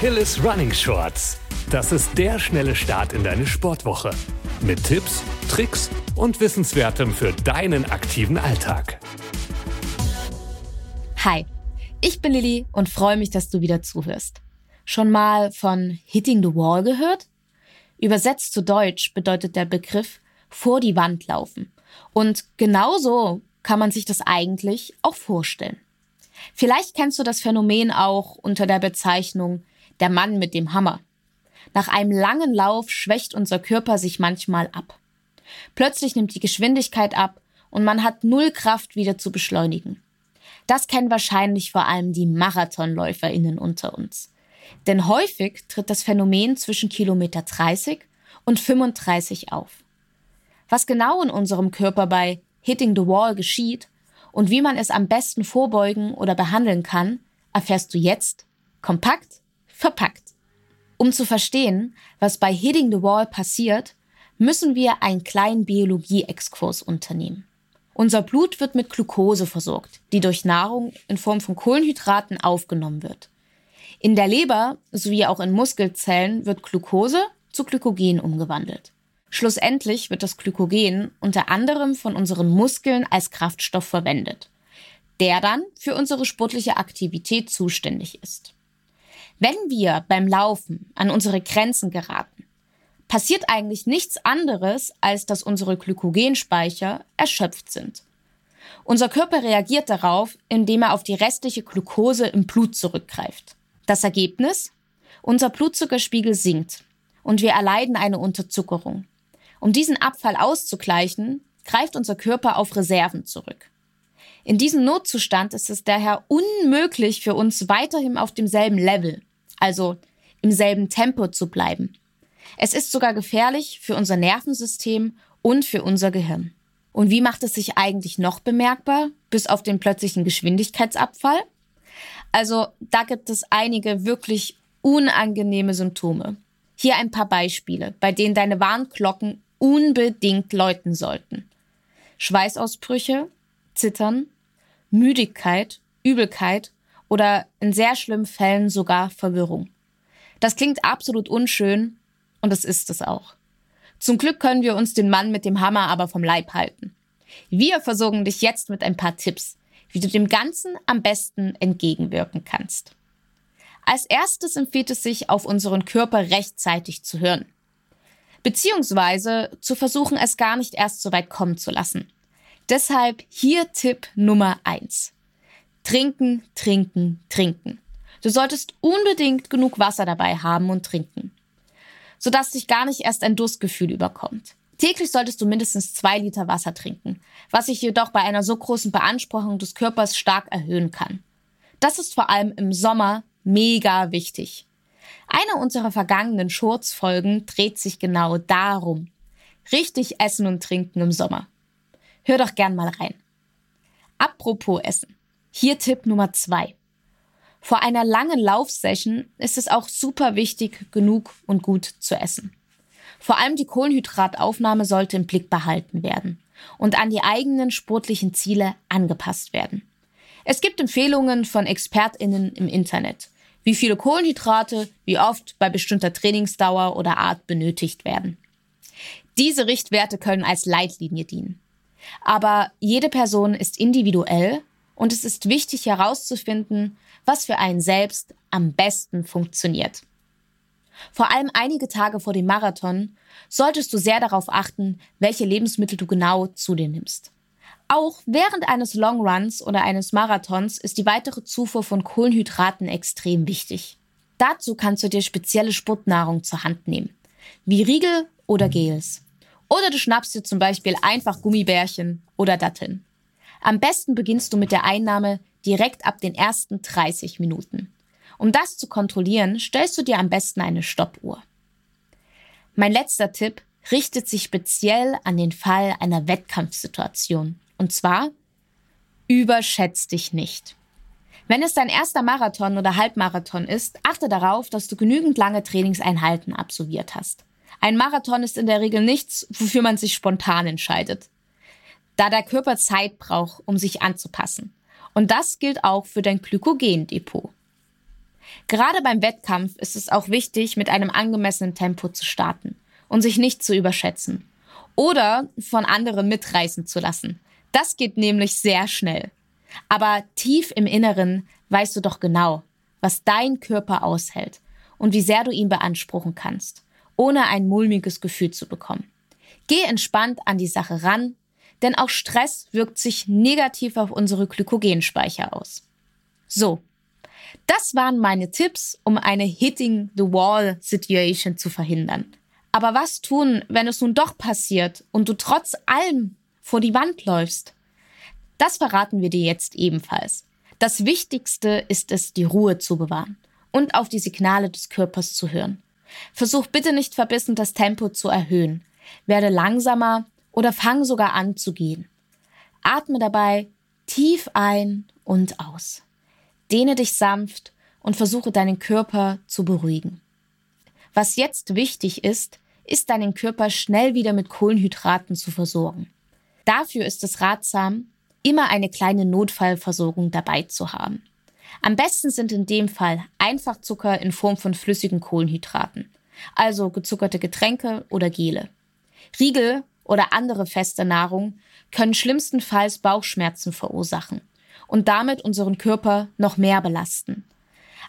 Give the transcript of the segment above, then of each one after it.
Achilles Running Shorts. Das ist der schnelle Start in deine Sportwoche. Mit Tipps, Tricks und Wissenswertem für deinen aktiven Alltag. Hi, ich bin Lilly und freue mich, dass du wieder zuhörst. Schon mal von Hitting the Wall gehört? Übersetzt zu Deutsch bedeutet der Begriff vor die Wand laufen. Und genauso kann man sich das eigentlich auch vorstellen. Vielleicht kennst du das Phänomen auch unter der Bezeichnung der Mann mit dem Hammer. Nach einem langen Lauf schwächt unser Körper sich manchmal ab. Plötzlich nimmt die Geschwindigkeit ab und man hat null Kraft wieder zu beschleunigen. Das kennen wahrscheinlich vor allem die Marathonläuferinnen unter uns. Denn häufig tritt das Phänomen zwischen Kilometer 30 und 35 auf. Was genau in unserem Körper bei Hitting the Wall geschieht und wie man es am besten vorbeugen oder behandeln kann, erfährst du jetzt kompakt verpackt. Um zu verstehen, was bei Hitting the Wall passiert, müssen wir einen kleinen Biologie-Exkurs unternehmen. Unser Blut wird mit Glucose versorgt, die durch Nahrung in Form von Kohlenhydraten aufgenommen wird. In der Leber sowie auch in Muskelzellen wird Glucose zu Glykogen umgewandelt. Schlussendlich wird das Glykogen unter anderem von unseren Muskeln als Kraftstoff verwendet, der dann für unsere sportliche Aktivität zuständig ist. Wenn wir beim Laufen an unsere Grenzen geraten, passiert eigentlich nichts anderes, als dass unsere Glykogenspeicher erschöpft sind. Unser Körper reagiert darauf, indem er auf die restliche Glucose im Blut zurückgreift. Das Ergebnis? Unser Blutzuckerspiegel sinkt und wir erleiden eine Unterzuckerung. Um diesen Abfall auszugleichen, greift unser Körper auf Reserven zurück. In diesem Notzustand ist es daher unmöglich für uns weiterhin auf demselben Level, also im selben Tempo zu bleiben. Es ist sogar gefährlich für unser Nervensystem und für unser Gehirn. Und wie macht es sich eigentlich noch bemerkbar, bis auf den plötzlichen Geschwindigkeitsabfall? Also da gibt es einige wirklich unangenehme Symptome. Hier ein paar Beispiele, bei denen deine Warnglocken unbedingt läuten sollten. Schweißausbrüche, Zittern, Müdigkeit, Übelkeit oder in sehr schlimmen Fällen sogar Verwirrung. Das klingt absolut unschön und es ist es auch. Zum Glück können wir uns den Mann mit dem Hammer aber vom Leib halten. Wir versorgen dich jetzt mit ein paar Tipps, wie du dem Ganzen am besten entgegenwirken kannst. Als erstes empfiehlt es sich, auf unseren Körper rechtzeitig zu hören beziehungsweise zu versuchen, es gar nicht erst so weit kommen zu lassen. Deshalb hier Tipp Nummer eins: Trinken, trinken, trinken. Du solltest unbedingt genug Wasser dabei haben und trinken, sodass dich gar nicht erst ein Durstgefühl überkommt. Täglich solltest du mindestens zwei Liter Wasser trinken, was sich jedoch bei einer so großen Beanspruchung des Körpers stark erhöhen kann. Das ist vor allem im Sommer mega wichtig. Eine unserer vergangenen Shorts-Folgen dreht sich genau darum. Richtig essen und trinken im Sommer. Hör doch gern mal rein. Apropos Essen. Hier Tipp Nummer zwei. Vor einer langen Laufsession ist es auch super wichtig, genug und gut zu essen. Vor allem die Kohlenhydrataufnahme sollte im Blick behalten werden und an die eigenen sportlichen Ziele angepasst werden. Es gibt Empfehlungen von ExpertInnen im Internet wie viele Kohlenhydrate, wie oft bei bestimmter Trainingsdauer oder Art benötigt werden. Diese Richtwerte können als Leitlinie dienen. Aber jede Person ist individuell und es ist wichtig herauszufinden, was für einen selbst am besten funktioniert. Vor allem einige Tage vor dem Marathon solltest du sehr darauf achten, welche Lebensmittel du genau zu dir nimmst. Auch während eines Longruns oder eines Marathons ist die weitere Zufuhr von Kohlenhydraten extrem wichtig. Dazu kannst du dir spezielle Sportnahrung zur Hand nehmen, wie Riegel oder Gels. Oder du schnappst dir zum Beispiel einfach Gummibärchen oder Datteln. Am besten beginnst du mit der Einnahme direkt ab den ersten 30 Minuten. Um das zu kontrollieren, stellst du dir am besten eine Stoppuhr. Mein letzter Tipp richtet sich speziell an den Fall einer Wettkampfsituation. Und zwar, überschätz dich nicht. Wenn es dein erster Marathon oder Halbmarathon ist, achte darauf, dass du genügend lange Trainingseinheiten absolviert hast. Ein Marathon ist in der Regel nichts, wofür man sich spontan entscheidet, da der Körper Zeit braucht, um sich anzupassen. Und das gilt auch für dein Glykogendepot. Gerade beim Wettkampf ist es auch wichtig, mit einem angemessenen Tempo zu starten und sich nicht zu überschätzen oder von anderen mitreißen zu lassen. Das geht nämlich sehr schnell. Aber tief im Inneren weißt du doch genau, was dein Körper aushält und wie sehr du ihn beanspruchen kannst, ohne ein mulmiges Gefühl zu bekommen. Geh entspannt an die Sache ran, denn auch Stress wirkt sich negativ auf unsere Glykogenspeicher aus. So, das waren meine Tipps, um eine Hitting the Wall Situation zu verhindern. Aber was tun, wenn es nun doch passiert und du trotz allem vor die Wand läufst? Das verraten wir dir jetzt ebenfalls. Das Wichtigste ist es, die Ruhe zu bewahren und auf die Signale des Körpers zu hören. Versuch bitte nicht verbissen, das Tempo zu erhöhen. Werde langsamer oder fang sogar an zu gehen. Atme dabei tief ein und aus. Dehne dich sanft und versuche deinen Körper zu beruhigen. Was jetzt wichtig ist, ist deinen Körper schnell wieder mit Kohlenhydraten zu versorgen. Dafür ist es ratsam, immer eine kleine Notfallversorgung dabei zu haben. Am besten sind in dem Fall Einfachzucker in Form von flüssigen Kohlenhydraten, also gezuckerte Getränke oder Gele. Riegel oder andere feste Nahrung können schlimmstenfalls Bauchschmerzen verursachen und damit unseren Körper noch mehr belasten.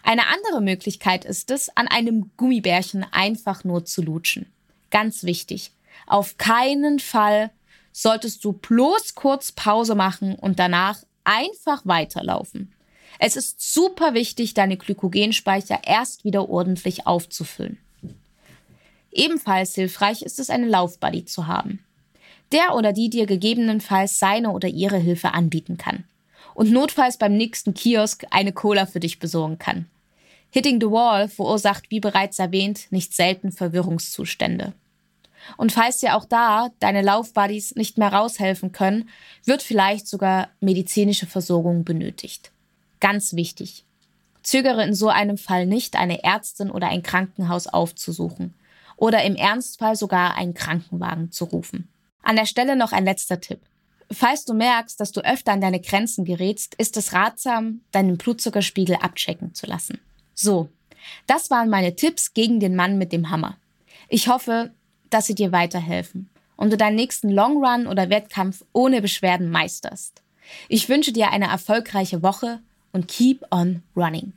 Eine andere Möglichkeit ist es, an einem Gummibärchen einfach nur zu lutschen. Ganz wichtig. Auf keinen Fall solltest du bloß kurz Pause machen und danach einfach weiterlaufen. Es ist super wichtig, deine Glykogenspeicher erst wieder ordentlich aufzufüllen. Ebenfalls hilfreich ist es, eine Laufbuddy zu haben. Der oder die dir gegebenenfalls seine oder ihre Hilfe anbieten kann. Und notfalls beim nächsten Kiosk eine Cola für dich besorgen kann. Hitting the Wall verursacht, wie bereits erwähnt, nicht selten Verwirrungszustände. Und falls dir auch da deine Laufbuddies nicht mehr raushelfen können, wird vielleicht sogar medizinische Versorgung benötigt. Ganz wichtig. Zögere in so einem Fall nicht, eine Ärztin oder ein Krankenhaus aufzusuchen oder im Ernstfall sogar einen Krankenwagen zu rufen. An der Stelle noch ein letzter Tipp. Falls du merkst, dass du öfter an deine Grenzen gerätst, ist es ratsam, deinen Blutzuckerspiegel abchecken zu lassen. So, das waren meine Tipps gegen den Mann mit dem Hammer. Ich hoffe, dass sie dir weiterhelfen und du deinen nächsten Long Run oder Wettkampf ohne Beschwerden meisterst. Ich wünsche dir eine erfolgreiche Woche und keep on running.